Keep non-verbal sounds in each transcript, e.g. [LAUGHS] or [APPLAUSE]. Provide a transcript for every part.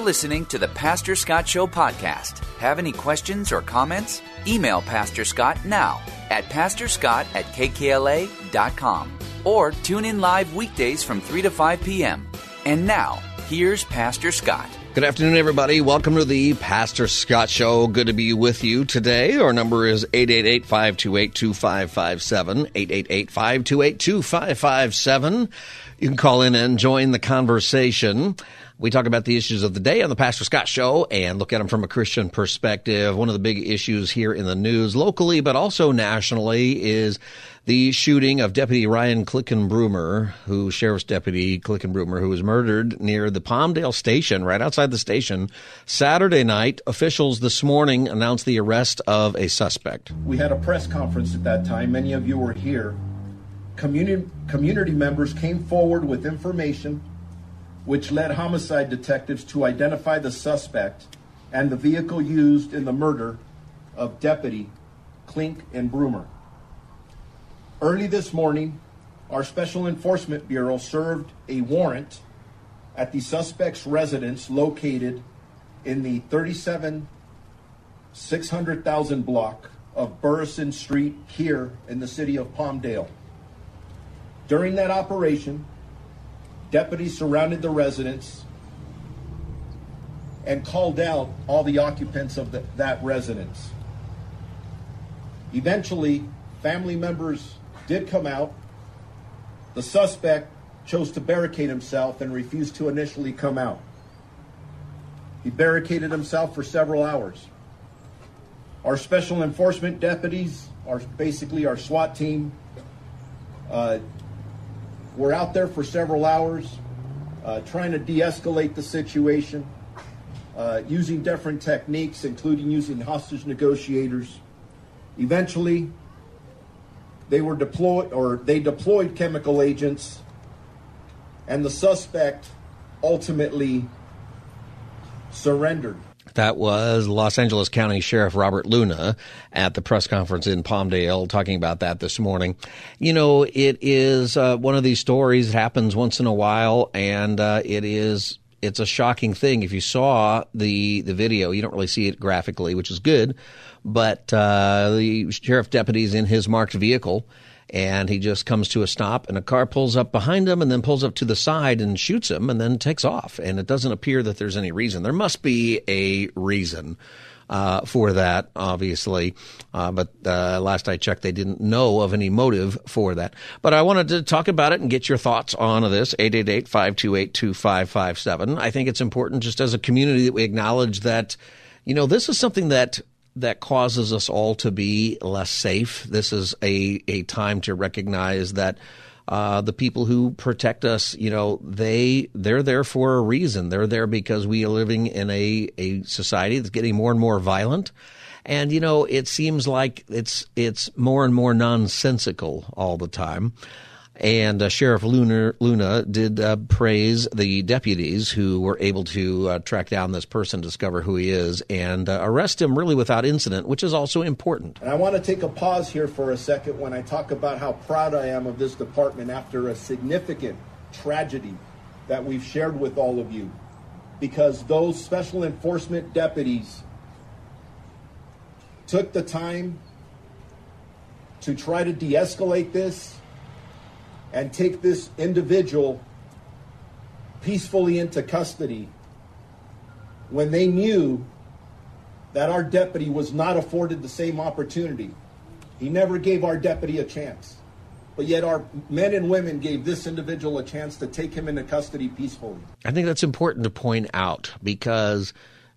Listening to the Pastor Scott Show podcast. Have any questions or comments? Email Pastor Scott now at pastorscott at kkla.com or tune in live weekdays from 3 to 5 p.m. And now, here's Pastor Scott. Good afternoon, everybody. Welcome to the Pastor Scott Show. Good to be with you today. Our number is 888-528-2557, 888-528-2557. You can call in and join the conversation. We talk about the issues of the day on the Pastor Scott Show and look at them from a Christian perspective. One of the big issues here in the news, locally but also nationally, is the shooting of Deputy Ryan Clinkunbroomer, who Sheriff's Deputy Clinkunbroomer, who was murdered near the Palmdale station, right outside the station, Saturday night. Officials this morning announced the arrest of a suspect. We had a press conference at that time. Many of you were here. Community, community members came forward with information which led homicide detectives to identify the suspect and the vehicle used in the murder of Deputy Clinkunbroomer. Early this morning, our Special Enforcement Bureau served a warrant at the suspect's residence located in the 37 600,000 block of Burrison Street here in the city of Palmdale. During that operation, deputies surrounded the residence and called out all the occupants of the, that residence. Eventually, family members did come out. The suspect chose to barricade himself and refused to initially come out. He barricaded himself for several hours. Our special enforcement deputies, our basically our SWAT team, uh, were out there for several hours uh, trying to de escalate the situation, uh, using different techniques, including using hostage negotiators. Eventually, they were deployed or they deployed chemical agents, and the suspect ultimately surrendered. That was Los Angeles County Sheriff Robert Luna at the press conference in Palmdale talking about that this morning. You know, it is uh, one of these stories that happens once in a while, and uh, it is it's a shocking thing. If you saw the the video, you don't really see it graphically, which is good, but uh, the sheriff deputies in his marked vehicle and he just comes to a stop and a car pulls up behind him and then pulls up to the side and shoots him and then takes off and it doesn't appear that there's any reason there must be a reason uh, for that, obviously. Uh, but uh, last I checked, they didn't know of any motive for that. But I wanted to talk about it and get your thoughts on this. 888-528-2557. I think it's important just as a community that we acknowledge that, you know, this is something that that causes us all to be less safe. This is a, a time to recognize that uh, the people who protect us, you know, they they're there for a reason. They're there because we are living in a, a society that's getting more and more violent. And you know, it seems like it's it's more and more nonsensical all the time. And uh, Sheriff Luna, Luna did uh, praise the deputies who were able to uh, track down this person, discover who he is, and uh, arrest him really without incident, which is also important. And I want to take a pause here for a second when I talk about how proud I am of this department after a significant tragedy that we've shared with all of you. Because those special enforcement deputies took the time to try to de escalate this and take this individual peacefully into custody when they knew that our deputy was not afforded the same opportunity. He never gave our deputy a chance. But yet, our men and women gave this individual a chance to take him into custody peacefully. I think that's important to point out because,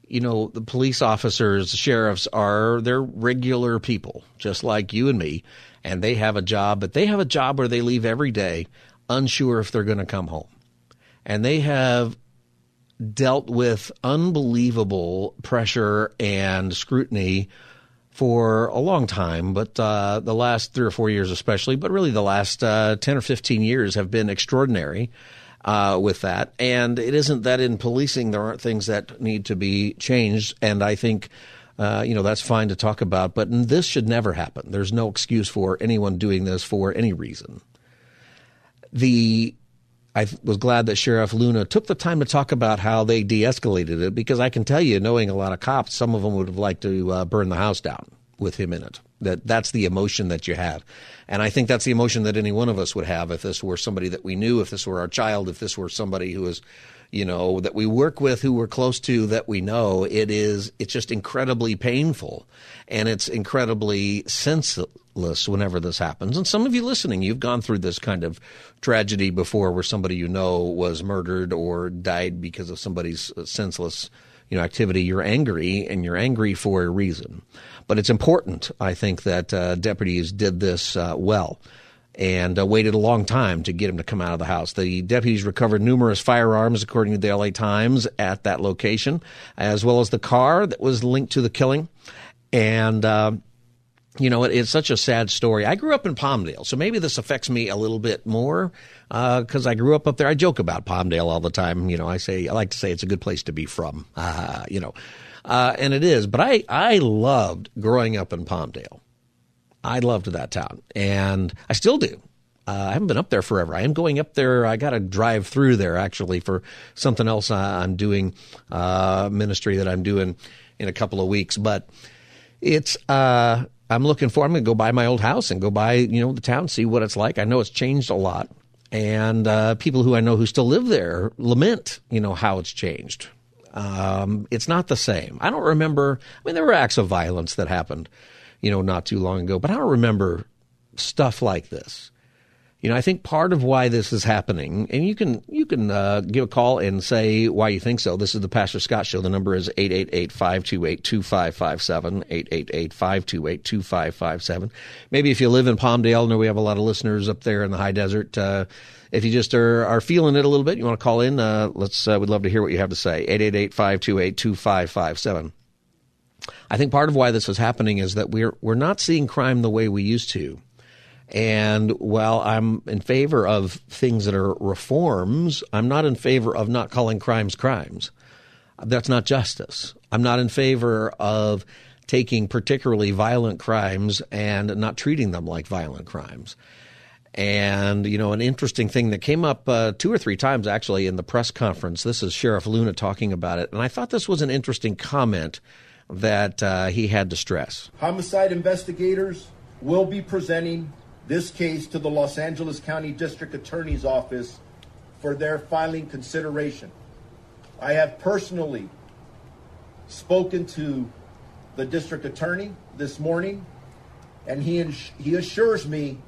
you know, the police officers, sheriffs are, they're regular people, just like you and me and they have a job, but they have a job where they leave every day unsure if they're going to come home. and they have dealt with unbelievable pressure and scrutiny for a long time, but uh, the last three or four years, especially, but really the last uh, 10 or 15 years have been extraordinary uh, with that. And it isn't that in policing there aren't things that need to be changed. And I think. Uh, you know that's fine to talk about, but this should never happen. There's no excuse for anyone doing this for any reason. The I was glad that Sheriff Luna took the time to talk about how they de-escalated it because I can tell you, knowing a lot of cops, some of them would have liked to uh, burn the house down with him in it. That that's the emotion that you have, and I think that's the emotion that any one of us would have if this were somebody that we knew, if this were our child, if this were somebody who was, you know, that we work with, who we're close to, that we know. It is it's just incredibly painful, and it's incredibly senseless whenever this happens. And some of you listening, you've gone through this kind of tragedy before where somebody you know was murdered or died because of somebody's uh, senseless you know, activity. You're angry and you're angry for a reason. But it's important, I think, that uh, deputies did this uh, well and uh, waited a long time to get him to come out of the house. The deputies recovered numerous firearms, according to the LA Times, at that location, as well as the car that was linked to the killing. And uh, you know, it, it's such a sad story. I grew up in Palmdale, so maybe this affects me a little bit more because uh, I grew up up there. I joke about Palmdale all the time. You know, I say I like to say it's a good place to be from. [LAUGHS] You know, uh, and it is. But I I loved growing up in Palmdale. I loved that town, and I still do. Uh, I haven't been up there forever. I am going up there. I got to drive through there actually for something else I'm doing, uh, ministry that I'm doing in a couple of weeks. But it's uh, I'm looking for. I'm going to go by my old house and go by you know the town, see what it's like. I know it's changed a lot, and uh, people who I know who still live there lament you know how it's changed. Um, it's not the same. I don't remember. I mean, there were acts of violence that happened, you know, not too long ago, but I don't remember stuff like this. You know, I think part of why this is happening, and you can you can uh, give a call and say why you think so. This is the Pastor Scott Show. The number is 888-528-2557, 888-528-2557. Maybe if you live in Palmdale, I know we have a lot of listeners up there in the high desert. Uh, if you just are, are feeling it a little bit, you want to call in, uh, let's, uh, we'd love to hear what you have to say. 888-528-2557. I think part of why this is happening is that we're, we're not seeing crime the way we used to. And while I'm in favor of things that are reforms, I'm not in favor of not calling crimes crimes. That's not justice. I'm not in favor of taking particularly violent crimes and not treating them like violent crimes. And, you know, an interesting thing that came up uh, two or three times actually in the press conference. This is Sheriff Luna talking about it. And I thought this was an interesting comment that uh, he had to stress. Homicide investigators will be presenting this case to the Los Angeles County District Attorney's Office for their filing consideration. I have personally spoken to the district attorney this morning, and he, ins- he assures me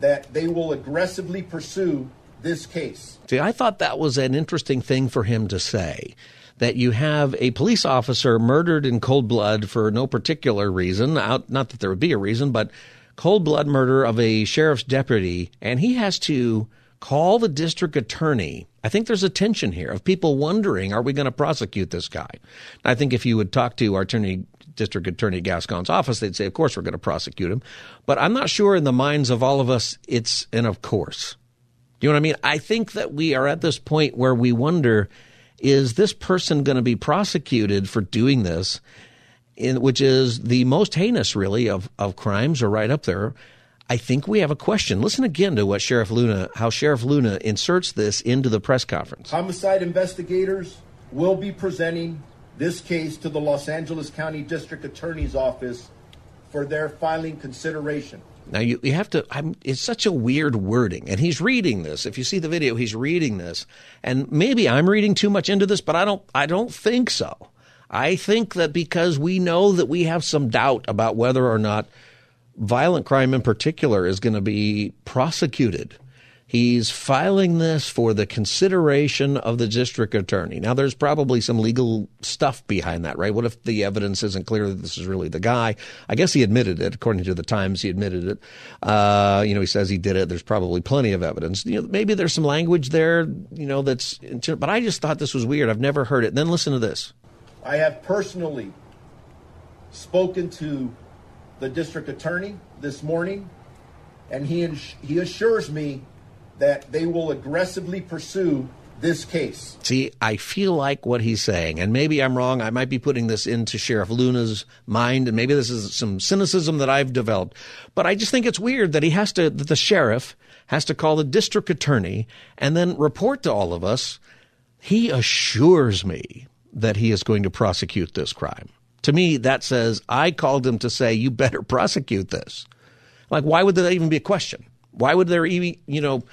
that they will aggressively pursue this case. See, I thought that was an interesting thing for him to say. That you have a police officer murdered in cold blood for no particular reason, out, not that there would be a reason, but cold blood murder of a sheriff's deputy, and he has to call the district attorney. I think there's a tension here of people wondering, are we going to prosecute this guy? I think if you would talk to our attorney, district attorney Gascon's office, they'd say, of course, we're going to prosecute him. But I'm not sure in the minds of all of us, it's an of course. Do you know what I mean? I think that we are at this point where we wonder, is this person going to be prosecuted for doing this? in, which is the most heinous, really, of, of crimes, are right up there. I think we have a question. Listen again to what Sheriff Luna, how Sheriff Luna inserts this into the press conference. Homicide investigators will be presenting this case to the Los Angeles County District Attorney's Office for their filing consideration. Now you, you have to. I'm, it's such a weird wording, and he's reading this. If you see the video, he's reading this, and maybe I'm reading too much into this, but I don't. I don't think so. I think that because we know that we have some doubt about whether or not violent crime in particular is going to be prosecuted, He's filing this for the consideration of the district attorney. Now, there's probably some legal stuff behind that, right? What if the evidence isn't clear that this is really the guy? I guess he admitted it, according to the Times. He admitted it. Uh, you know, he says he did it. There's probably plenty of evidence. You know, maybe there's some language there, you know, that's. But I just thought this was weird. I've never heard it. Then listen to this. I have personally spoken to the district attorney this morning, and he he assures me that they will aggressively pursue this case. See, I feel like what he's saying, and maybe I'm wrong. I might be putting this into Sheriff Luna's mind, and maybe this is some cynicism that I've developed. But I just think it's weird that he has to, that the sheriff has to call the district attorney and then report to all of us. He assures me that he is going to prosecute this crime. To me, that says I called him to say, you better prosecute this. Like, why would there even be a question? Why would there even, you know,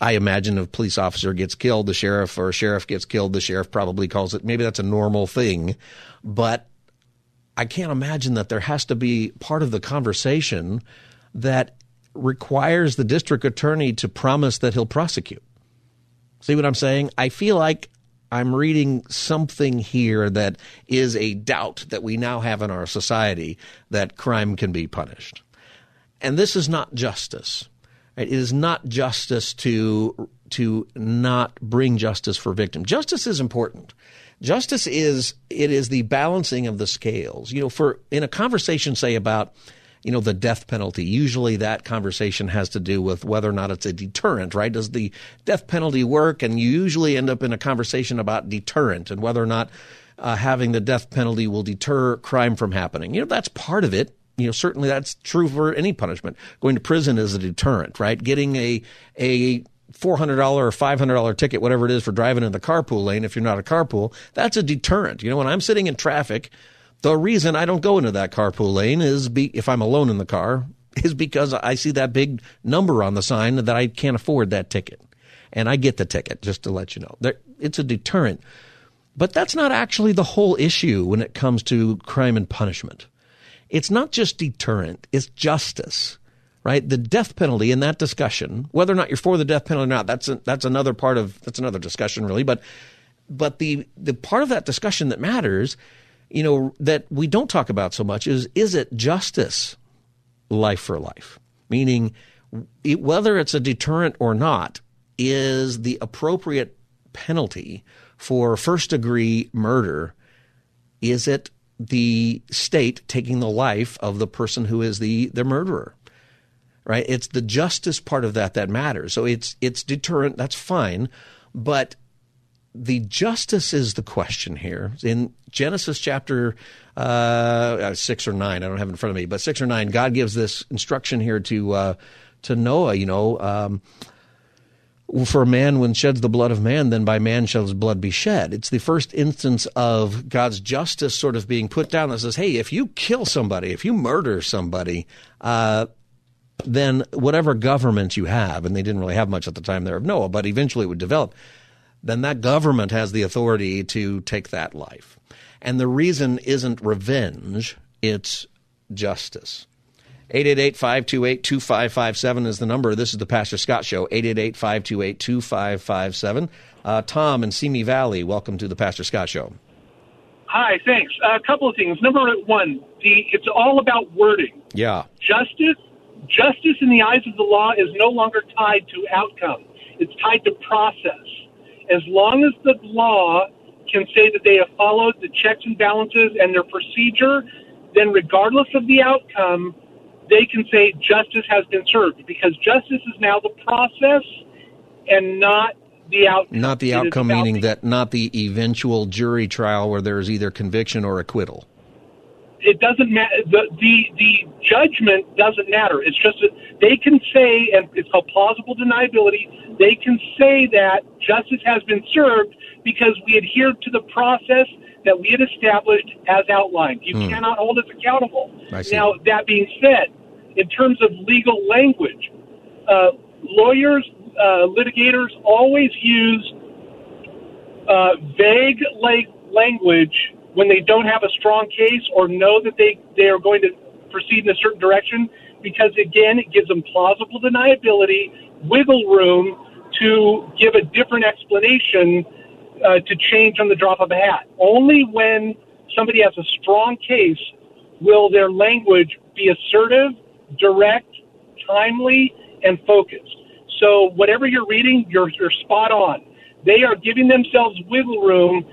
I imagine if a police officer gets killed, the sheriff or a sheriff gets killed, the sheriff probably calls it. Maybe that's a normal thing, but I can't imagine that there has to be part of the conversation that requires the district attorney to promise that he'll prosecute. See what I'm saying? I feel like I'm reading something here that is a doubt that we now have in our society that crime can be punished. And this is not justice. It is not justice to to not bring justice for victims. Justice is important. Justice is it is the balancing of the scales. You know, for in a conversation, say about you know the death penalty. Usually, that conversation has to do with whether or not it's a deterrent. Right? Does the death penalty work? And you usually end up in a conversation about deterrent and whether or not uh, having the death penalty will deter crime from happening. You know, that's part of it you know, certainly that's true for any punishment. Going to prison is a deterrent, right? Getting a a four hundred dollar or five hundred dollar ticket, whatever it is, for driving in the carpool lane if you're not a carpool, that's a deterrent. You know, when I'm sitting in traffic, the reason I don't go into that carpool lane is be if I'm alone in the car [LAUGHS] is because I see that big number on the sign that I can't afford that ticket, and I get the ticket just to let you know. There, it's a deterrent, but that's not actually the whole issue when it comes to crime and punishment it's not just deterrent, it's justice, right? The death penalty in that discussion, whether or not you're for the death penalty or not, that's a, that's another part of that's another discussion really, but but the the part of that discussion that matters, you know, that we don't talk about so much is is it justice life for life? Meaning it, whether it's a deterrent or not is the appropriate penalty for first degree murder is it the state taking the life of the person who is the, the murderer. Right? It's the justice part of that that matters. So it's it's deterrent, that's fine, but the justice is the question here. In Genesis chapter uh, six or nine, I don't have it in front of me, but six or nine, God gives this instruction here to uh, to Noah. You know, um, for man when sheds the blood of man, then by man shall his blood be shed. It's the first instance of God's justice sort of being put down that says, hey, if you kill somebody, if you murder somebody, uh, then whatever government you have, and they didn't really have much at the time there of Noah, but eventually it would develop, then that government has the authority to take that life. And the reason isn't revenge, it's justice. 888-528-2557 is the number. This is the Pastor Scott Show, 888-528-2557. Uh, Tom in Simi Valley, welcome to the Pastor Scott Show. Hi, thanks. A couple of things. Number one, the it's all about wording. Yeah. Justice, justice in the eyes of the law is no longer tied to outcome. It's tied to process. As long as the law can say that they have followed the checks and balances and their procedure, then regardless of the outcome, they can say justice has been served because justice is now the process and not the outcome. Not the outcome, meaning the, that not the eventual jury trial where there is either conviction or acquittal. It doesn't matter. The, the the judgment doesn't matter. It's just that they can say, and it's called plausible deniability. They can say that justice has been served because we adhered to the process that we had established as outlined. You mm. cannot hold us accountable. Now, that being said, in terms of legal language, uh, lawyers, uh, litigators always use uh, vague like language when they don't have a strong case or know that they, they are going to proceed in a certain direction because, again, it gives them plausible deniability. wiggle room to give a different explanation uh, to change on the drop of a hat. Only when somebody has a strong case will their language be assertive, direct, timely, and focused. So whatever you're reading, you're, you're spot on. They are giving themselves wiggle room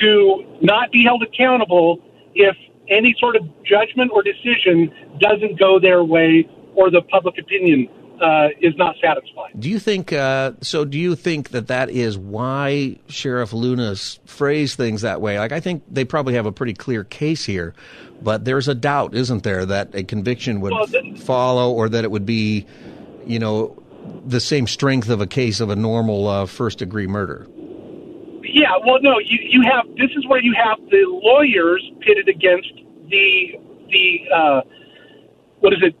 to not be held accountable if any sort of judgment or decision doesn't go their way or the public opinion uh, is not satisfied. Do you think uh, so? Do you think that that is why Sheriff Luna's phrased things that way? Like, I think they probably have a pretty clear case here, but there's a doubt, isn't there, that a conviction would well, the, follow, or that it would be, you know, the same strength of a case of a normal uh, first degree murder. Yeah, well, no, you you have this is where you have the lawyers pitted against the the uh, what is it?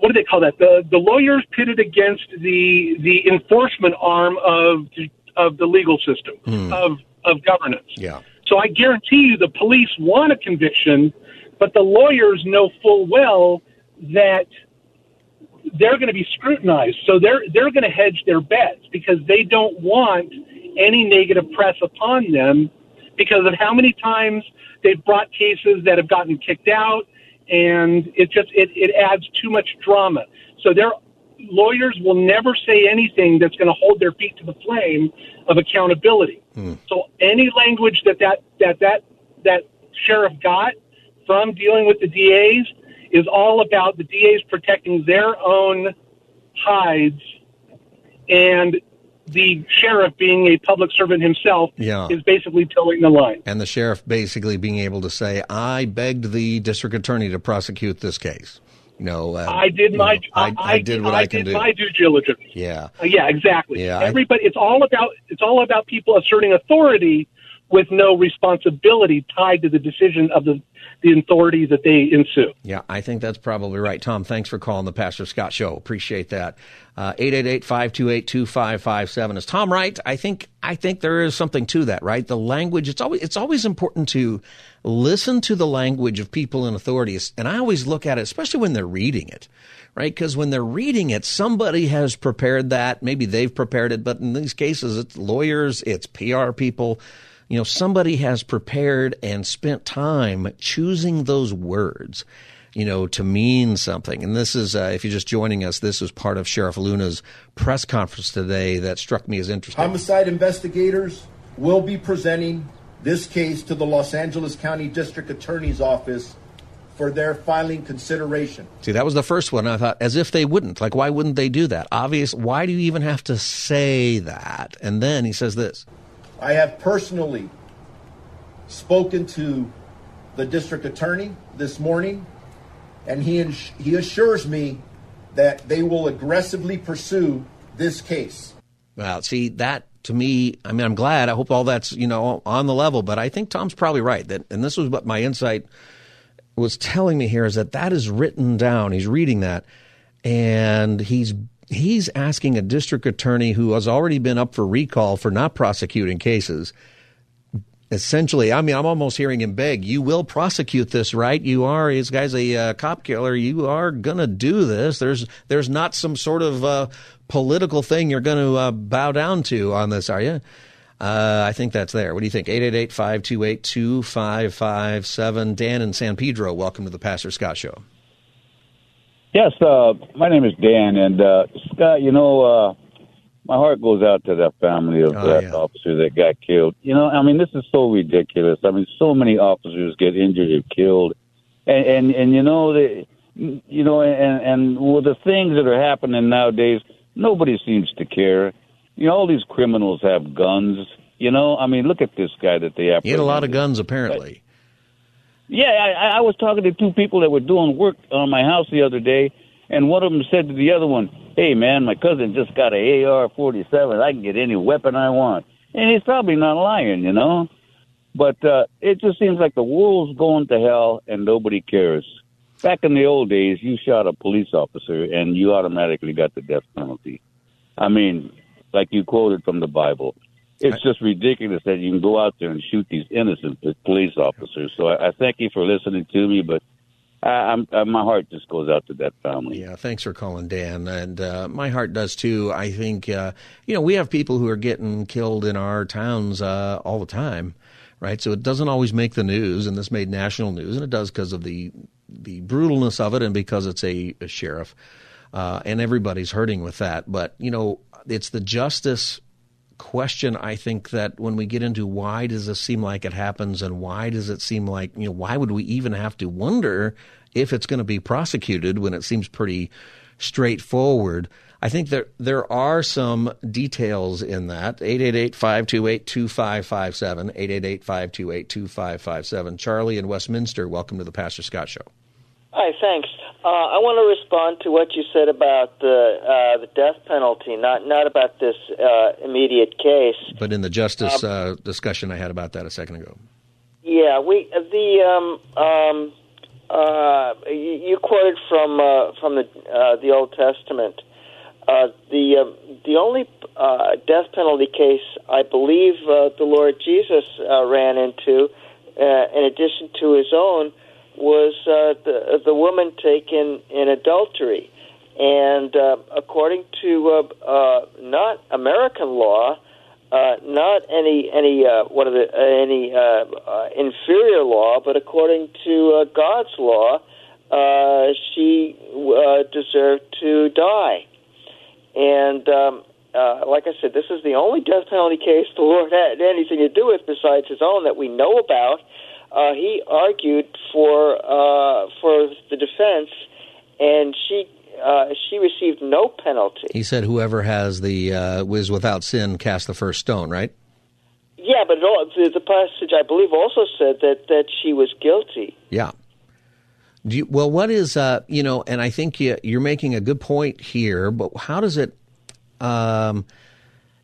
What do they call that? The the lawyers pitted against the the enforcement arm of of the legal system mm. of of governance. Yeah. So I guarantee you, the police want a conviction, but the lawyers know full well that they're going to be scrutinized. So they're they're going to hedge their bets because they don't want any negative press upon them because of how many times they've brought cases that have gotten kicked out and it just it, it adds too much drama. So their lawyers will never say anything that's going to hold their feet to the flame of accountability. Hmm. So any language that that that that that sheriff got from dealing with the DAs is all about the DAs protecting their own hides and the sheriff being a public servant himself yeah. is basically towing the line. And the sheriff basically being able to say, I begged the district attorney to prosecute this case. You know, uh, I did my, know, I, I, I, did what I, I can did do. my due diligence. Yeah, uh, yeah, exactly. Yeah, everybody. it's all about it's all about people asserting authority with no responsibility tied to the decision of the the authority that they ensue. Yeah, I think that's probably right. Tom, thanks for calling the Pastor Scott Show. Appreciate that. Uh, eight eight eight five two eight two five five seven. Is Tom right? I think I think there is something to that, right? The language. It's always it's always important to listen to the language of people in authorities, and I always look at it, especially when they're reading it right? Because when they're reading it, somebody has prepared that. Maybe they've prepared it, but in these cases, it's lawyers, it's PR people you know, somebody has prepared and spent time choosing those words, you know, to mean something. And this is, uh, if you're just joining us, this is part of Sheriff Luna's press conference today that struck me as interesting. Homicide investigators will be presenting this case to the Los Angeles County District Attorney's Office for their filing consideration. See, that was the first one. I thought, as if they wouldn't. Like, why wouldn't they do that? Obvious. Why do you even have to say that? And then he says this I have personally spoken to the district attorney this morning, and he, ins- he assures me that they will aggressively pursue this case. Well, see, that to me, I mean, I'm glad. I hope all that's, you know, on the level, but I think Tom's probably right. That, and this was what my insight was telling me here is that that is written down. He's reading that, and he's he's asking a district attorney who has already been up for recall for not prosecuting cases. Essentially, I mean, I'm almost hearing him beg, "You will prosecute this, right? You are. This guy's a uh, cop killer. You are gonna do this. There's, there's not some sort of uh, political thing you're going to uh, bow down to on this, are you?" Uh, I think that's there. What do you think? 888-528-2557. Dan in San Pedro, welcome to the Pastor Scott Show. Yes, uh, my name is Dan, and uh, Scott, you know, uh, my heart goes out to that family of oh, that yeah. officer that got killed. You know, I mean, this is so ridiculous. I mean, so many officers get injured or killed, and and and you know, the, you know, and and well, the things that are happening nowadays, nobody seems to care. You know, all these criminals have guns. You know, I mean, look at this guy that they have. He had a lot of guns, apparently. Yeah, I, I was talking to two people that were doing work on my house the other day, and one of them said to the other one, "Hey, man, my cousin just got a AR-47. I can get any weapon I want." And he's probably not lying, you know. But uh, it just seems like the world's going to hell and nobody cares. Back in the old days, you shot a police officer and you automatically got the death penalty. I mean, like you quoted from the Bible it's just ridiculous that you can go out there and shoot these innocent police officers. So I, I thank you for listening to me, but I, I, my heart just goes out to that family. Yeah, thanks for calling, Dan. And uh, my heart does too. I think uh, you know we have people who are getting killed in our towns uh, all the time, right? So it doesn't always make the news, and this made national news, and it does because of the the brutalness of it, and because it's a, a sheriff, uh, and everybody's hurting with that. But you know, it's the justice question I think that when we get into why does this seem like it happens and why does it seem like, you know, why would we even have to wonder if it's going to be prosecuted when it seems pretty straightforward? I think there there are some details in that. 888-528-2557, 888-528-2557. Charlie in Westminster, welcome to the Pastor Scott Show. Hi, thanks. Uh, I want to respond to what you said about the uh, the death penalty, not not about this uh, immediate case, but in the justice um, uh, discussion I had about that a second ago. Yeah, we the um, um, uh, you, you quoted from uh, from the the Old Testament. the the only death penalty case I believe the Lord Jesus ran into, in addition to his own was uh, the the woman taken in adultery, and uh, according to uh, uh, not American law, uh, not any any uh, what are the uh, any uh, uh, inferior law, but according to uh, God's law, uh, she uh, deserved to die, and. Um, uh, like I said, this is the only death penalty case the Lord had anything to do with besides his own that we know about uh, he argued for uh, for the defense, and she uh, she received no penalty. He said, "Whoever has the uh, was without sin, cast the first stone." Right? Yeah, but the, the passage I believe also said that that she was guilty. Yeah. You, well, what is uh, you know, and I think you, you're making a good point here, but how does it? Um,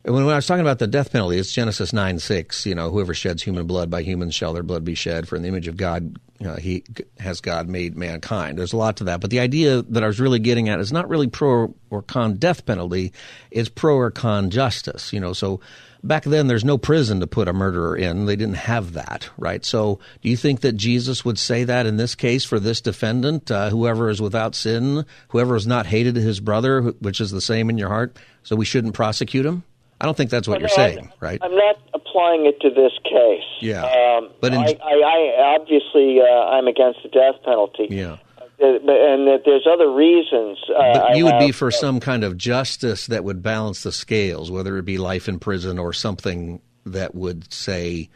when, when I was talking about the death penalty, it's Genesis 9 6. You know, whoever sheds human blood, by humans shall their blood be shed. For in the image of God, uh, he has God made mankind. There's a lot to that. But the idea that I was really getting at is not really pro or con death penalty, it's pro or con justice. You know, so back then there's no prison to put a murderer in. They didn't have that, right? So do you think that Jesus would say that in this case for this defendant, uh, whoever is without sin, whoever has not hated his brother, which is the same in your heart, so we shouldn't prosecute him? I don't think that's what well, you're no, saying, I'm, right? I'm not applying it to this case. Yeah, um, but in, I, I, I obviously uh, I'm against the death penalty. Yeah, uh, and that there's other reasons. Uh, but you would be for some kind of justice that would balance the scales, whether it be life in prison or something that would say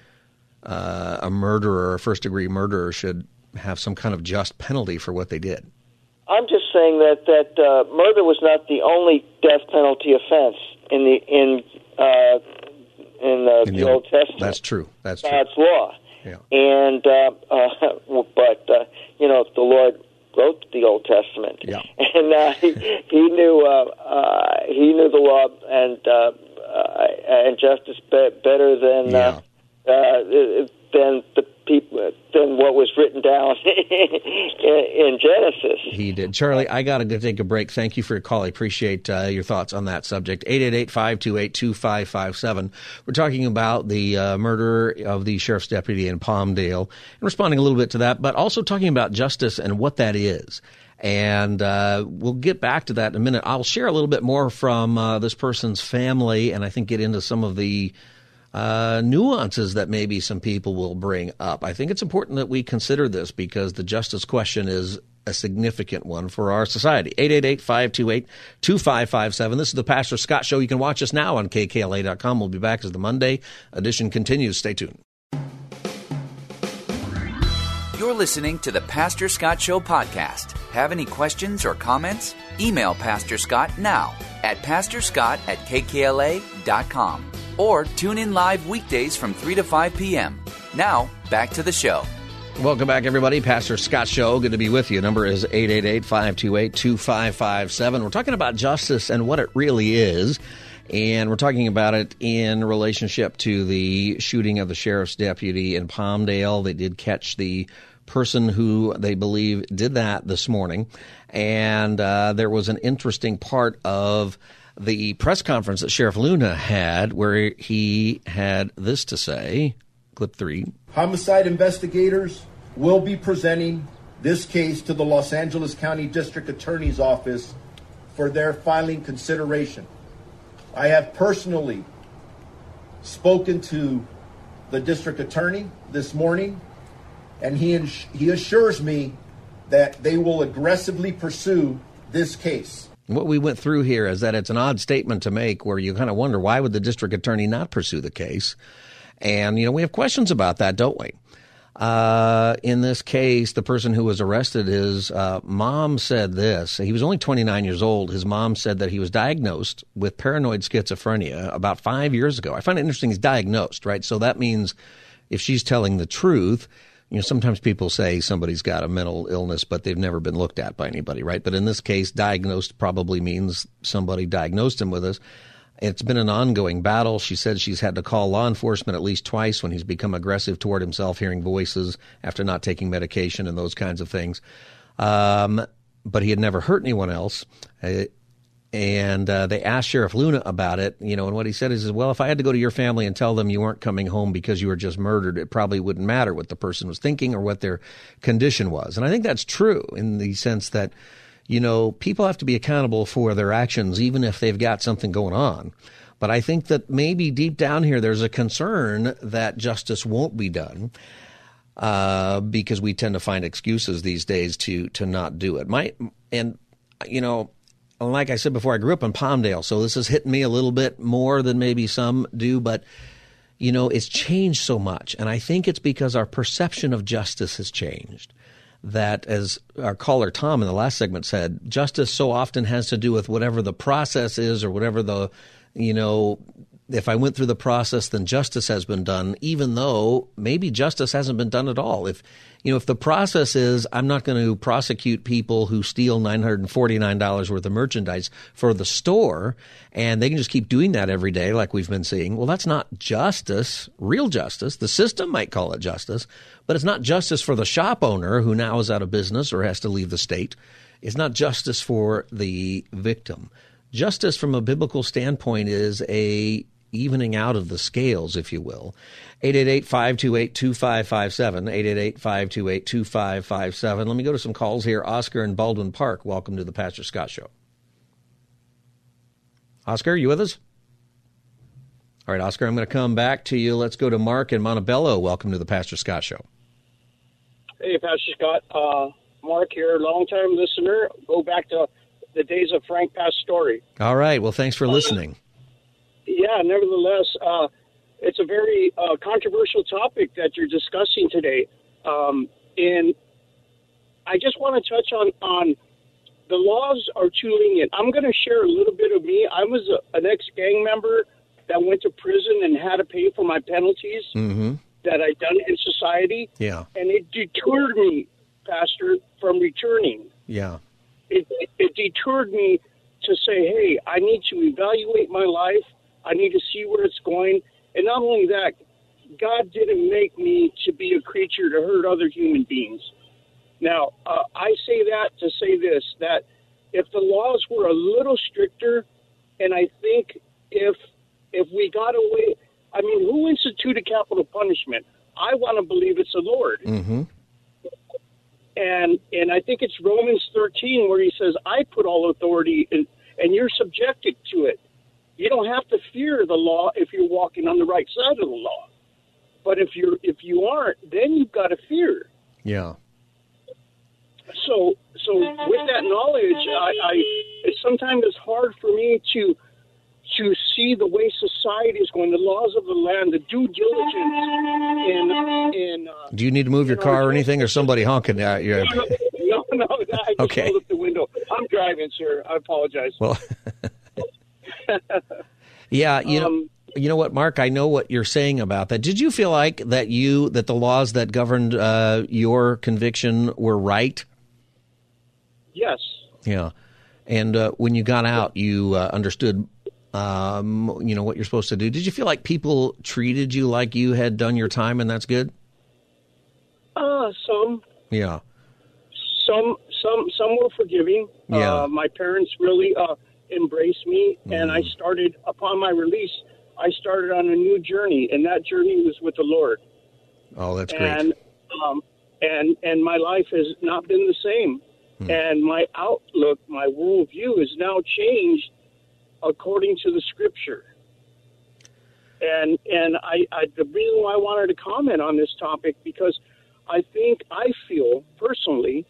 uh, a murderer, a first degree murderer, should have some kind of just penalty for what they did. I'm just saying that that uh, murder was not the only death penalty offense in the in uh, in, uh, in the, the, Old Testament. That's true. That's God's true. law. Yeah. And uh, uh, [LAUGHS] but uh, you know the Lord wrote the Old Testament, yeah. [LAUGHS] and uh, he, he knew uh, uh, he knew the law and uh, uh, and justice be- better than uh, yeah. uh, than the people than what was written down [LAUGHS] in, Genesis. He did. Charlie, I got to take a break. Thank you for your call. I appreciate uh, your thoughts on that subject. 888-528-2557. We're talking about the uh, murder of the sheriff's deputy in Palmdale and responding a little bit to that, but also talking about justice and what that is. And uh, we'll get back to that in a minute. I'll share a little bit more from uh, this person's family and I think get into some of the uh, nuances that maybe some people will bring up. I think it's important that we consider this because the justice question is a significant one for our society. 888-528-2557. This is the Pastor Scott Show. You can watch us now on kkla.com. We'll be back as the Monday edition continues. Stay tuned. You're listening to the Pastor Scott Show podcast. Have any questions or comments? Email Pastor Scott now at pastorscott at kkla.com or tune in live weekdays from 3 to 5 p.m. Now, back to the show. Welcome back, everybody. Pastor Scott Show. Good to be with you. Number is 888 528 2557. We're talking about justice and what it really is. And we're talking about it in relationship to the shooting of the sheriff's deputy in Palmdale. They did catch the person who they believe did that this morning. And uh, there was an interesting part of the press conference that Sheriff Luna had where he had this to say. Clip three. Homicide investigators will be presenting this case to the Los Angeles County District Attorney's Office for their filing consideration. I have personally spoken to the district attorney this morning, and he, ins- he assures me that they will aggressively pursue this case. What we went through here is that it's an odd statement to make where you kind of wonder why would the district attorney not pursue the case? And, you know, we have questions about that, don't we? Uh, in this case, the person who was arrested, his uh, mom said this. He was only 29 years old. His mom said that he was diagnosed with paranoid schizophrenia about five years ago. I find it interesting he's diagnosed, right? So that means if she's telling the truth, you know, sometimes people say somebody's got a mental illness, but they've never been looked at by anybody, right? But in this case, diagnosed probably means somebody diagnosed him with this. It's been an ongoing battle. She said she's had to call law enforcement at least twice when he's become aggressive toward himself, hearing voices after not taking medication and those kinds of things. Um, but he had never hurt anyone else. Uh, and uh, they asked Sheriff Luna about it, you know, and what he said is, well, if I had to go to your family and tell them you weren't coming home because you were just murdered, it probably wouldn't matter what the person was thinking or what their condition was. And I think that's true in the sense that you know, people have to be accountable for their actions, even if they've got something going on. But I think that maybe deep down here, there's a concern that justice won't be done. Uh, because we tend to find excuses these days to to not do it. My and you know, like I said before, I grew up in Palmdale, so this has hit me a little bit more than maybe some do. But you know, it's changed so much, and I think it's because our perception of justice has changed that, as our caller Tom in the last segment said, justice so often has to do with whatever the process is or whatever the, you know, if I went through the process, then justice has been done, even though maybe justice hasn't been done at all. If you know, if the process is I'm not going to prosecute people who steal $949 worth of merchandise for the store and they can just keep doing that every day like we've been seeing, well, that's not justice, real justice. The system might call it justice, but it's not justice for the shop owner who now is out of business or has to leave the state. It's not justice for the victim. Justice from a biblical standpoint is a evening out of the scales, if you will. 888-528-2557, 888-528-2557. Let me go to some calls here. Oscar in Baldwin Park, welcome to the Pastor Scott Show. Oscar, you with us? All right, Oscar, I'm going to come back to you. Let's go to Mark in Montebello. Welcome to the Pastor Scott Show. Hey, Pastor Scott. Uh, Mark here, longtime listener. Go back to the days of Frank Pastore. All right. Well, thanks for listening. Yeah, nevertheless, uh, it's a very uh, controversial topic that you're discussing today. Um, and I just want to touch on, on the laws are too lenient. I'm going to share a little bit of me. I was a, an ex gang member that went to prison and had to pay for my penalties mm-hmm. that I'd done in society. Yeah. And it deterred me, Pastor, from returning. Yeah. It, it deterred me to say, hey, I need to evaluate my life. I need to see where it's going. And not only that, God didn't make me to be a creature to hurt other human beings. Now, uh, I say that to say this that if the laws were a little stricter, and I think if if we got away, I mean, who instituted capital punishment? I want to believe it's the Lord. Mm-hmm. And and I think it's Romans 13 where he says, "I put all authority in, and you're subjected to it." You don't have to fear the law if you're walking on the right side of the law. But if you're if you aren't, then you've got to fear. Yeah. So so with that knowledge, I, I it sometimes it's hard for me to to see the way society is going, the laws of the land, the due diligence in in. Uh, Do you need to move your car or anything, or somebody honking at you? [LAUGHS] no, no, I just Okay. rolled up the window. I'm driving, sir. I apologize. Well, [LAUGHS] [LAUGHS] yeah, you know, Um, you know what, Mark? I know what you're saying about that. Did you feel like that you that the laws that governed uh, your conviction were right? yes. Yeah, and uh, when you got out, you uh, understood, um, you know, what you're supposed to do. Did you feel like people treated you like you had done your time, and that's good? Uh, some Yeah, some some some were forgiving. Yeah. Uh, my parents really uh, embraced me, and Mm. I started upon my release. I started on a new journey, and that journey was with the Lord. oh, that's great. and um, and and my life has not been the same. And my outlook, my worldview is now changed according to the scripture. And and I, I the reason why I wanted to comment on this topic because I think I feel personally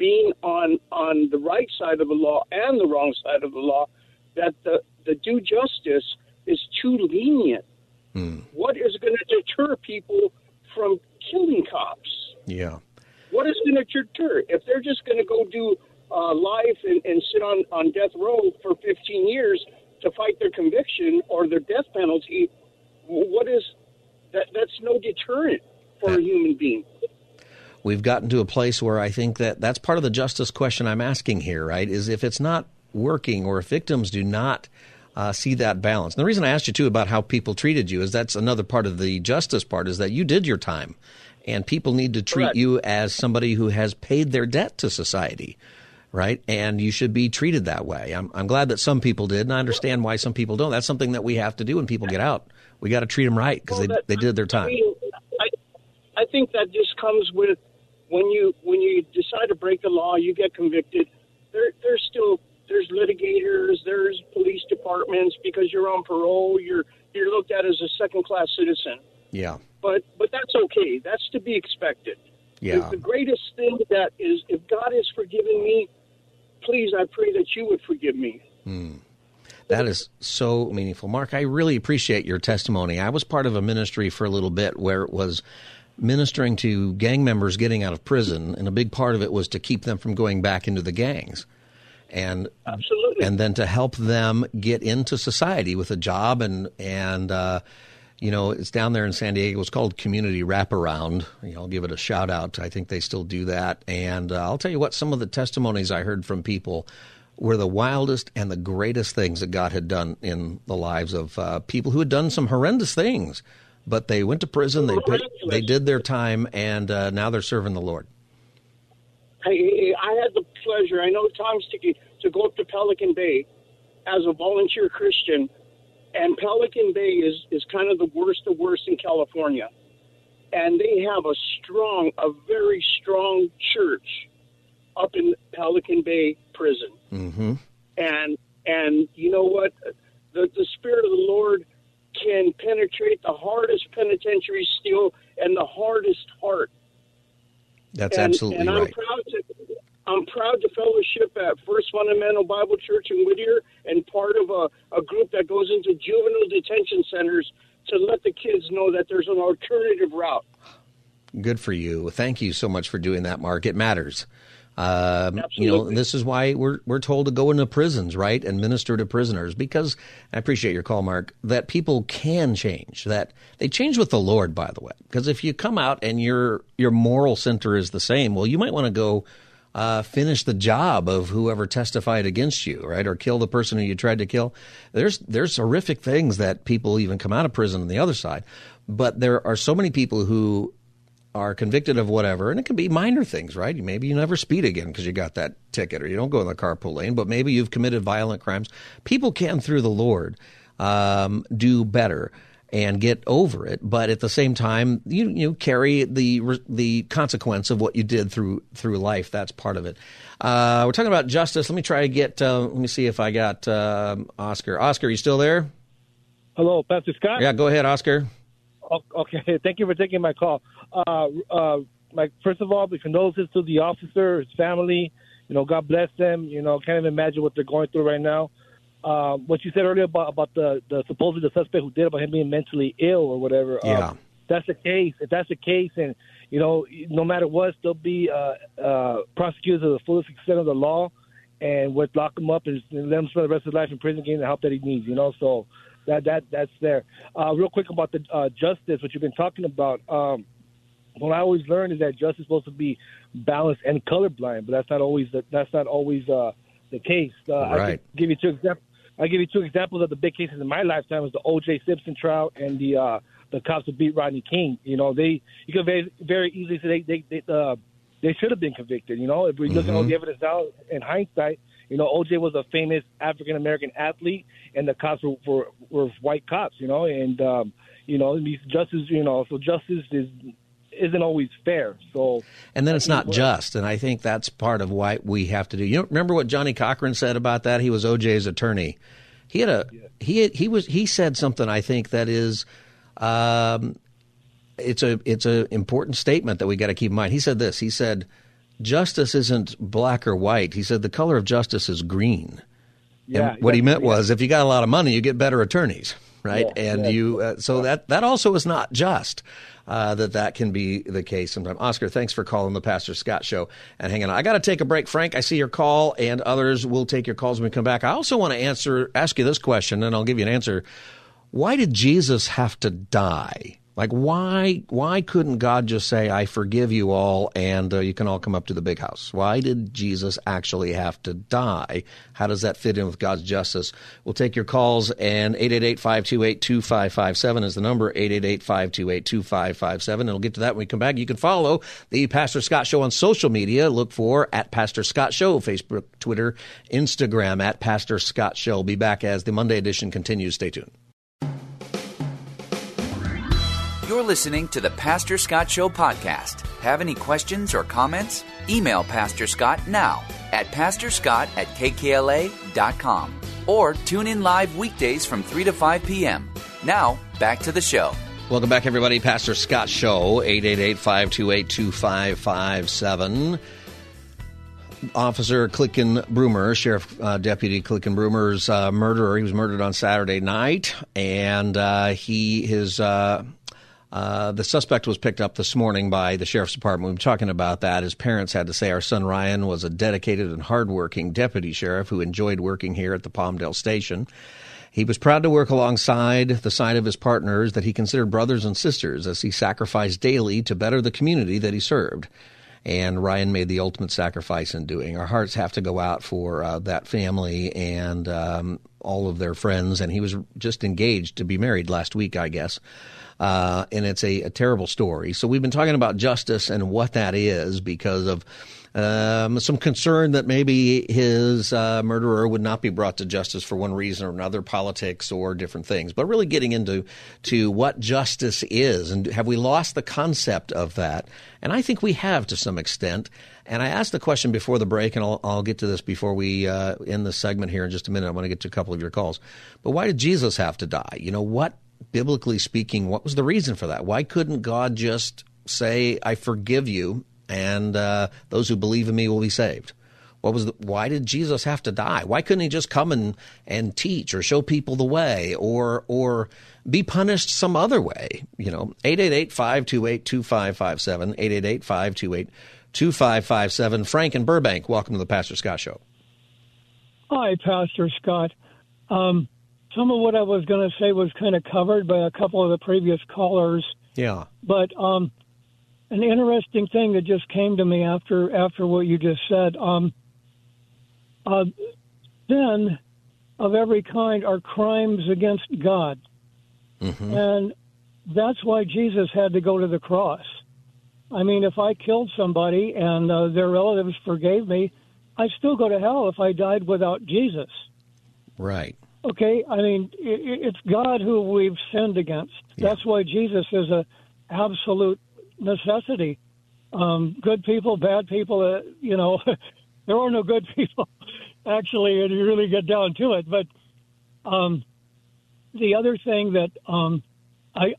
being on on the right side of the law and the wrong side of the law that the the due justice is too lenient. What is going to deter people from killing cops? Yeah. What is going to deter? If they're just going to go do uh, life and, and sit on, on death row for 15 years to fight their conviction or their death penalty, what is that? That's no deterrent for a human being. We've gotten to a place where I think that that's part of the justice question I'm asking here, right? Is if it's not working or if victims do not uh, see that balance. And the reason I asked you too about how people treated you is that's another part of the justice part is that you did your time, and people need to treat Correct. you as somebody who has paid their debt to society. Right, and you should be treated that way. I'm, I'm glad that some people did, and I understand why some people don't. That's something that we have to do when people get out. We got to treat them right because Well, they that- they did their I time. mean, I, I think that just comes with when you when you decide to break the law, you get convicted. There, there's still there's litigators, there's police departments because you're on parole. You're you're looked at as a second class citizen. Yeah, But but that's okay. That's to be expected. yeah. The, the greatest thing that is, if God has forgiven me, please, I pray that you would forgive me. Hmm. That is so meaningful. Mark, I really appreciate your testimony. I was part of a ministry for a little bit where it was ministering to gang members getting out of prison, and a big part of it was to keep them from going back into the gangs. And Absolutely. and then to help them get into society with a job and and uh, you know it's down there in San Diego. It's called Community Wraparound. You know, I'll give it a shout out. I think they still do that. And uh, I'll tell you what, some of the testimonies I heard from people were the wildest and the greatest things that God had done in the lives of uh, people who had done some horrendous things, but they went to prison. They paid, they did their time, and uh, now they're serving the Lord. I, I had the pleasure. I know times to to go up to Pelican Bay as a volunteer Christian, and Pelican Bay is is kind of the worst of worst in California, and they have a strong, a very strong church up in Pelican Bay prison, Mm-hmm. and and you know what, the the spirit of the Lord can penetrate the hardest penitentiary steel and the hardest heart That's and, absolutely and I'm right. proud to I'm proud to fellowship at First Fundamental Bible Church in Whittier and part of a, a group that goes into juvenile detention centers to let the kids know that there's an alternative route. Good for you. Thank you so much for doing that, Mark. It matters. Um, you know, this is why we're we're told to go into prisons, right, and minister to prisoners. Because I appreciate your call, Mark. That people can change. That they change with the Lord, by the way. Because if you come out and your your moral center is the same, well, you might want to go uh, finish the job of whoever testified against you, right, or kill the person who you tried to kill. There's there's horrific things that people even come out of prison on the other side, but there are so many people who are convicted of whatever, and it can be minor things, right? Maybe you never speed again because you got that ticket, or you don't go in the carpool lane, but maybe you've committed violent crimes. People can, through the Lord, um, do better and get over it, but at the same time, you you carry the the consequence of what you did through through life. That's part of it. Uh, we're talking about justice. Let me try to get. Uh, let me see if I got um Oscar. Oscar, you still there? Hello, Pastor Scott. Yeah, go ahead, Oscar. Okay, [LAUGHS] thank you for taking my call. Uh, uh, like first of all, the condolences to the officer, his family. You know, God bless them. You know, can't even imagine what they're going through right now. Uh, what you said earlier about about the the supposedly the suspect who did about him being mentally ill or whatever. Yeah. Um, that's the case. If that's the case, and you know, no matter what, still be uh, uh, prosecuted to the fullest extent of the law, and would lock him up and let him spend the rest of his life in prison, getting the help that he needs. You know, so that that that's there. Uh, real quick about the uh, justice, what you've been talking about. Um, what I always learned is that justice is supposed to be balanced and colorblind, but that's not always the, that's not always uh, the case. Uh, I Right. can give you two examples. I give you two examples of the big cases in my lifetime: was the O.J. Simpson trial and the uh, the cops who beat Rodney King. You know, they you could very very easily say they they they, uh, they should have been convicted. You know, if we look at all the evidence now in hindsight, you know, O.J. was a famous African American athlete, and the cops were, were were white cops. You know, and um, you know, these justice. You know, so justice is isn't always fair. So, and then it's not just, and I think that's part of why we have to do. You know, remember what Johnnie Cochran said about that? He was OJ's attorney. He had a yeah. he he was he said something I think that is. Um, it's a it's an important statement that we got to keep in mind. He said this. He said, "Justice isn't black or white." He said, "The color of justice is green." Yeah, and what yeah, he meant was, if you got a lot of money, you get better attorneys, right? Yeah, and yeah. you uh, so that that also is not just. Uh, that that can be the case sometimes. Oscar, thanks for calling the Pastor Scott Show and hanging on. I got to take a break, Frank. I see your call, and others will take your calls when we come back. I also want to answer, ask you this question, and I'll give you an answer. Why did Jesus have to die? Like why why couldn't God just say I forgive you all and uh, you can all come up to the big house? Why did Jesus actually have to die? How does that fit in with God's justice? We'll take your calls and 888-528-2557 is the number 888-528-2557 and we'll get to that when we come back. You can follow the Pastor Scott show on social media. Look for at Pastor Scott show Facebook, Twitter, Instagram at Pastor Scott show. We'll be back as the Monday edition continues. Stay tuned. You're listening to the Pastor Scott Show podcast. Have any questions or comments? Email Pastor Scott now at pastorscott at kkla.com or tune in live weekdays from 3 to 5 p.m. Now, back to the show. Welcome back, everybody. Pastor Scott Show, 888-528-2557. Officer Clinkunbroomer, Sheriff uh, Deputy Clinkunbroomer's uh, murderer. He was murdered on Saturday night, and uh, he his uh, the suspect was picked up this morning by the sheriff's department. We were talking about that. His parents had to say our son Ryan was a dedicated and hardworking deputy sheriff who enjoyed working here at the Palmdale station. He was proud to work alongside the side of his partners that he considered brothers and sisters as he sacrificed daily to better the community that he served. And Ryan made the ultimate sacrifice in doing. Our hearts have to go out for uh, that family and um, all of their friends. And he was just engaged to be married last week, I guess. Uh, and it's a, a, terrible story. So we've been talking about justice and what that is because of um, some concern that maybe his uh, murderer would not be brought to justice for one reason or another, politics or different things. But really getting into to what justice is and have we lost the concept of that? And I think we have to some extent. And I asked the question before the break, and I'll, I'll get to this before we uh, end the segment here in just a minute. I want to get to a couple of your calls. But why did Jesus have to die? You know, what biblically speaking, what was the reason for that? Why couldn't God just say, "I forgive you," and uh, those who believe in me will be saved? What was the, why did Jesus have to die? Why couldn't he just come and, and teach or show people the way or or be punished some other way? You know, 888-528-2557, 888-528-2557. Frank and Burbank, welcome to the Pastor Scott Show. Hi, Pastor Scott. Um, some of what I was going to say was kind of covered by a couple of the previous callers. Yeah. But um, an interesting thing that just came to me after after what you just said. Um, uh, sin of every kind are crimes against God, mm-hmm. and that's why Jesus had to go to the cross. I mean, if I killed somebody and uh, their relatives forgave me, I'd still go to hell if I died without Jesus. Right. Okay, I mean it, it's God who we've sinned against. Yeah. That's why Jesus is a absolute necessity. Um, good people, bad people, uh, you know, [LAUGHS] there are no good [LAUGHS] people actually, and you really get down to it. But um, the other thing that um, I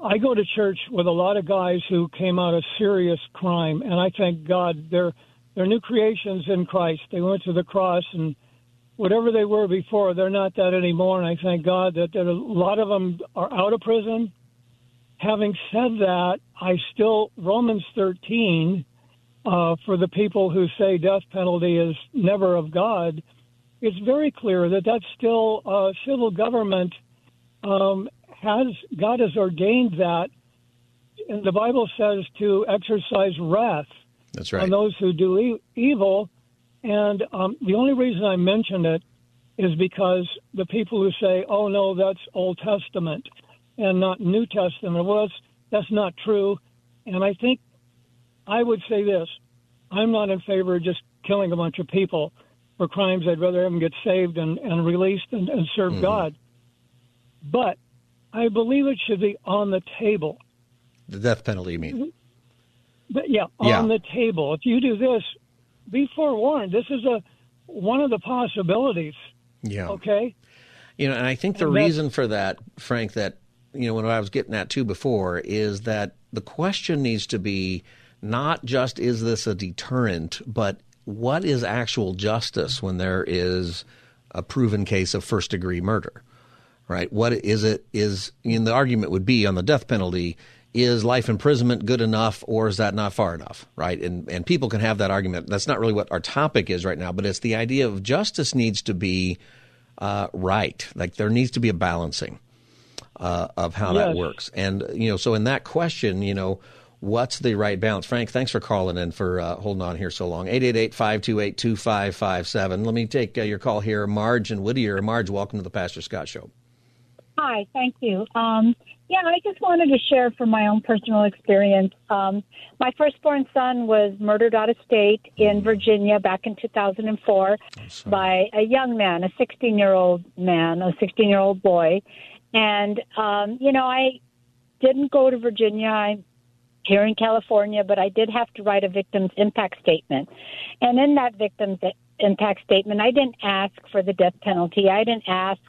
I go to church with a lot of guys who came out of serious crime, and I thank God they're they're new creations in Christ. They went to the cross and whatever they were before, they're not that anymore. And I thank God that, that a lot of them are out of prison. Having said that, I still, Romans 13, uh, for the people who say death penalty is never of God, it's very clear that that's still uh, civil government um, has, God has ordained that. And the Bible says to exercise wrath That's right. on those who do e- evil. And um, the only reason I mention it is because the people who say, "Oh no, that's Old Testament and not New Testament," well, that's, that's not true. And I think I would say this: I'm not in favor of just killing a bunch of people for crimes. I'd rather have them get saved and, and released and, and serve Mhm. God. But I believe it should be on the table. The death penalty, you mean? But yeah, Yeah. on the table. If you do this, be forewarned. This is a one of the possibilities. Yeah. Okay. You know, and I think the And reason for that, Frank, that you know what I was getting at too before is that the question needs to be not just is this a deterrent, but what is actual justice when there is a proven case of first degree murder? Right? What is it is you know, the argument would be on the death penalty is life imprisonment good enough or is that not far enough right? And and people can have that argument. That's not really what our topic is right now but it's the idea of justice needs to be uh, right. Like there needs to be a balancing uh, of how that works. And you know so in that question you know what's the right balance? Frank thanks for calling in for uh, holding on here so long. 888-528-2557 let me take uh, your call here. Marge and whittier. Marge welcome to the pastor scott show Hi, thank you. Um, yeah, I just wanted to share from my own personal experience. Um, my firstborn son was murdered out of state in Virginia back in 2004 by a young man, a 16 year old man, a 16 year old boy. And, um, you know, I didn't go to Virginia. I'm here in California, but I did have to write a victim's impact statement. And in that victim's impact statement, I didn't ask for the death penalty. I didn't ask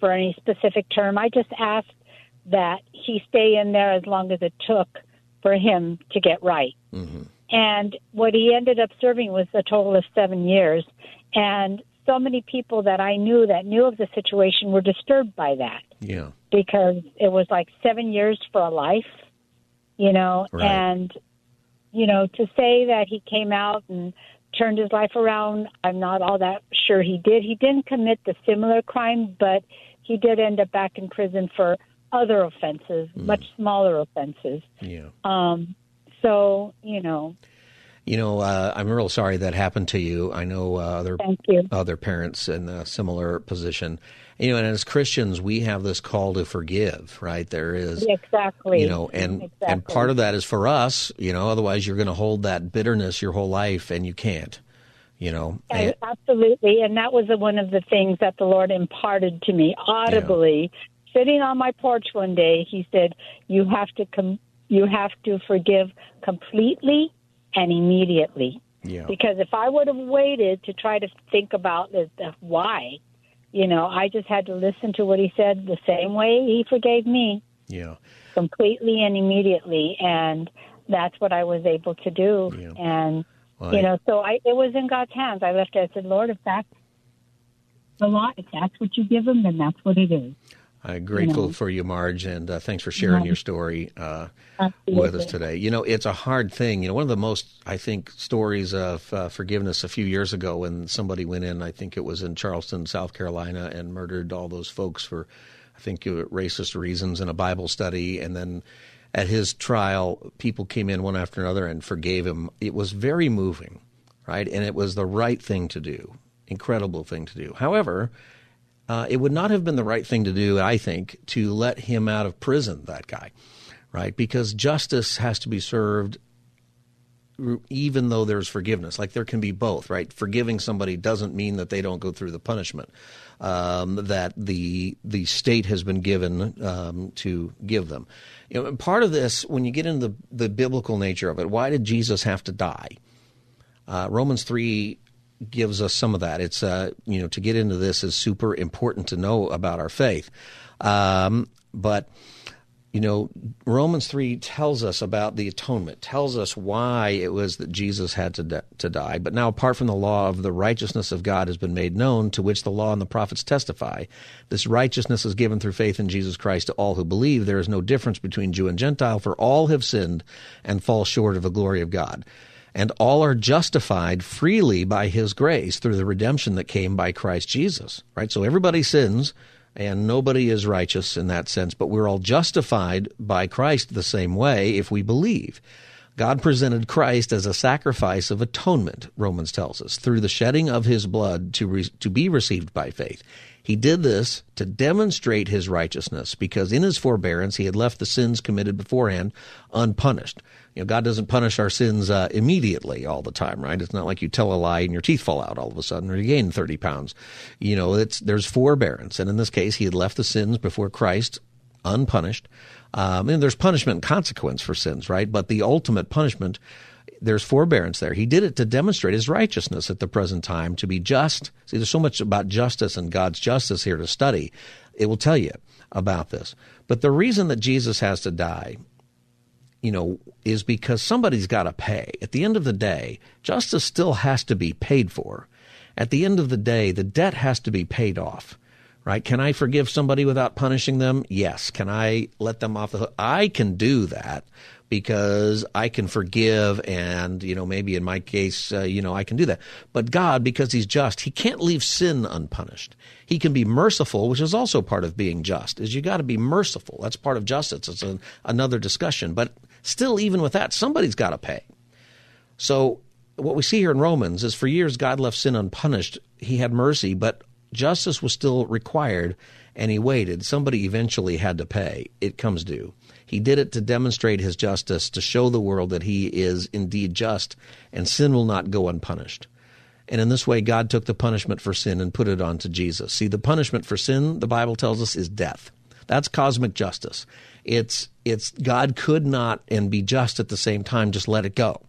for any specific term. I just asked that he stay in there as long as it took for him to get right. Mm-hmm. And what he ended up serving was a total of seven years. And so many people that I knew that knew of the situation were disturbed by that yeah because it was like seven years for a life, you know, Right. and, you know, to say that he came out and turned his life around, I'm not all that sure he did. He didn't commit the similar crime, but he did end up back in prison for other offenses, much smaller offenses. yeah Um, so, you know, You know, uh, I'm real sorry that happened to you. I know uh, other other parents in a similar position. You know, and as Christians, we have this call to forgive, right? There is, exactly. you know, and and part of that is for us. You know, otherwise you're going to hold that bitterness your whole life, and you can't. You know, Yeah, absolutely. And that was one of the things that the Lord imparted to me audibly. Sitting on my porch one day, He said, "You have to com- you have to forgive completely and immediately." Yeah. Because if I would have waited to try to think about the, the why, you know, I just had to listen to what He said the same way He forgave me yeah, completely and immediately, and that's what I was able to do. And Well, you know, so I it was in God's hands. I left it. I said, Lord, if that's the law, if that's what you give them, then that's what it is. I'm grateful know. for you, Marge, and uh, thanks for sharing Yeah. your story uh, with us today. You know, it's a hard thing. You know, one of the most, I think, stories of uh, forgiveness a few years ago when somebody went in, I think it was in Charleston, South Carolina, and murdered all those folks for, I think, uh, racist reasons in a Bible study. And then at his trial, people came in one after another and forgave him. It was very moving, right? And it was the right thing to do, incredible thing to do. However, uh, it would not have been the right thing to do, I think, to let him out of prison, that guy, right? Because justice has to be served even though there's forgiveness. Like there can be both, right? Forgiving somebody doesn't mean that they don't go through the punishment um, that the the state has been given um, to give them. You know, part of this, when you get into the, the biblical nature of it, why did Jesus have to die? Uh, Romans three gives us some of that. It's uh, you know to get into this is super important to know about our faith, um, but you know Romans three tells us about the atonement, tells us why it was that Jesus had to di- to die. But now, apart from the law of the righteousness of God has been made known, to which the law and the prophets testify. This righteousness is given through faith in Jesus Christ to all who believe. There is no difference between Jew and Gentile, for all have sinned and fall short of the glory of God and all are justified freely by his grace through the redemption that came by Christ Jesus. Right? So everybody sins and nobody is righteous in that sense, but we're all justified by Christ the same way if we believe. God presented Christ as a sacrifice of atonement, Romans tells us, through the shedding of his blood to, re- to be received by faith. He did this to demonstrate his righteousness because in his forbearance he had left the sins committed beforehand unpunished. You know, God doesn't punish our sins uh, immediately all the time, right? It's not like you tell a lie and your teeth fall out all of a sudden or you gain 30 pounds. You know, it's, there's forbearance. And in this case, he had left the sins before Christ unpunished. Um, and there's punishment and consequence for sins, right? But the ultimate punishment, there's forbearance there. He did it to demonstrate his righteousness at the present time, to be just. See, there's so much about justice and God's justice here to study. It will tell you about this. But the reason that Jesus has to die you know, is because somebody's got to pay. At the end of the day, justice still has to be paid for. At the end of the day, the debt has to be paid off. Right? Can I forgive somebody without punishing them? Yes. Can I let them off the hook? I can do that because I can forgive and, you know, maybe in my case, uh, you know, I can do that. But God, because he's just, he can't leave sin unpunished. He can be merciful, which is also part of being just, is you got to be merciful. That's part of justice. It's a, another discussion. But still, even with that, somebody's got to pay. So what we see here in Romans is for years God left sin unpunished. He had mercy, but justice was still required, and he waited. Somebody eventually had to pay. It comes due. He did it to demonstrate his justice, to show the world that he is indeed just, and sin will not go unpunished. And in this way, God took the punishment for sin and put it onto Jesus. See, the punishment for sin, the Bible tells us, is death. That's cosmic justice. It's it's God could not and be just at the same time just let it go.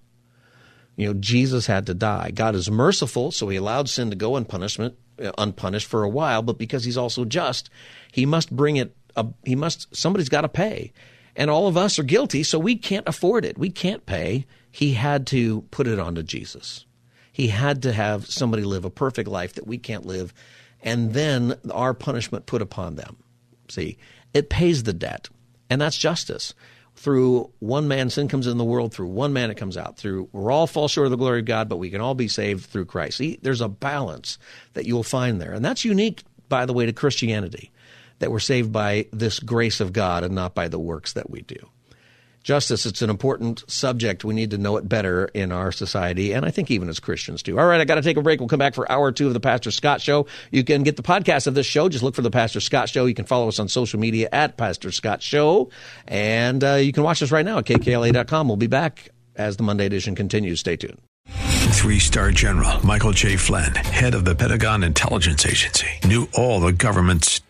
You know, Jesus had to die. God is merciful, so he allowed sin to go unpunished, uh, Uh, unpunished for a while, but because he's also just, he must bring it uh, he must somebody's got to pay. And all of us are guilty, so we can't afford it. We can't pay. He had to put it onto Jesus. He had to have somebody live a perfect life that we can't live, and then our punishment put upon them. See, it pays the debt, and that's justice. Through one man, sin comes in the world. Through one man, it comes out. Through we're all fall short of the glory of God, but we can all be saved through Christ. See, there's a balance that you will find there, and that's unique, by the way, to Christianity that we're saved by this grace of God and not by the works that we do. Justice, it's an important subject. We need to know it better in our society, and I think even as Christians too. All right, I got to take a break. We'll come back for hour two of the Pastor Scott Show. You can get the podcast of this show. Just look for the Pastor Scott Show. You can follow us on social media at Pastor Scott Show, and uh, you can watch us right now at kkla.com. We'll be back as the Monday edition continues. Stay tuned. Three star general Michael J. Flynn, head of the Pentagon Intelligence Agency, knew all the government's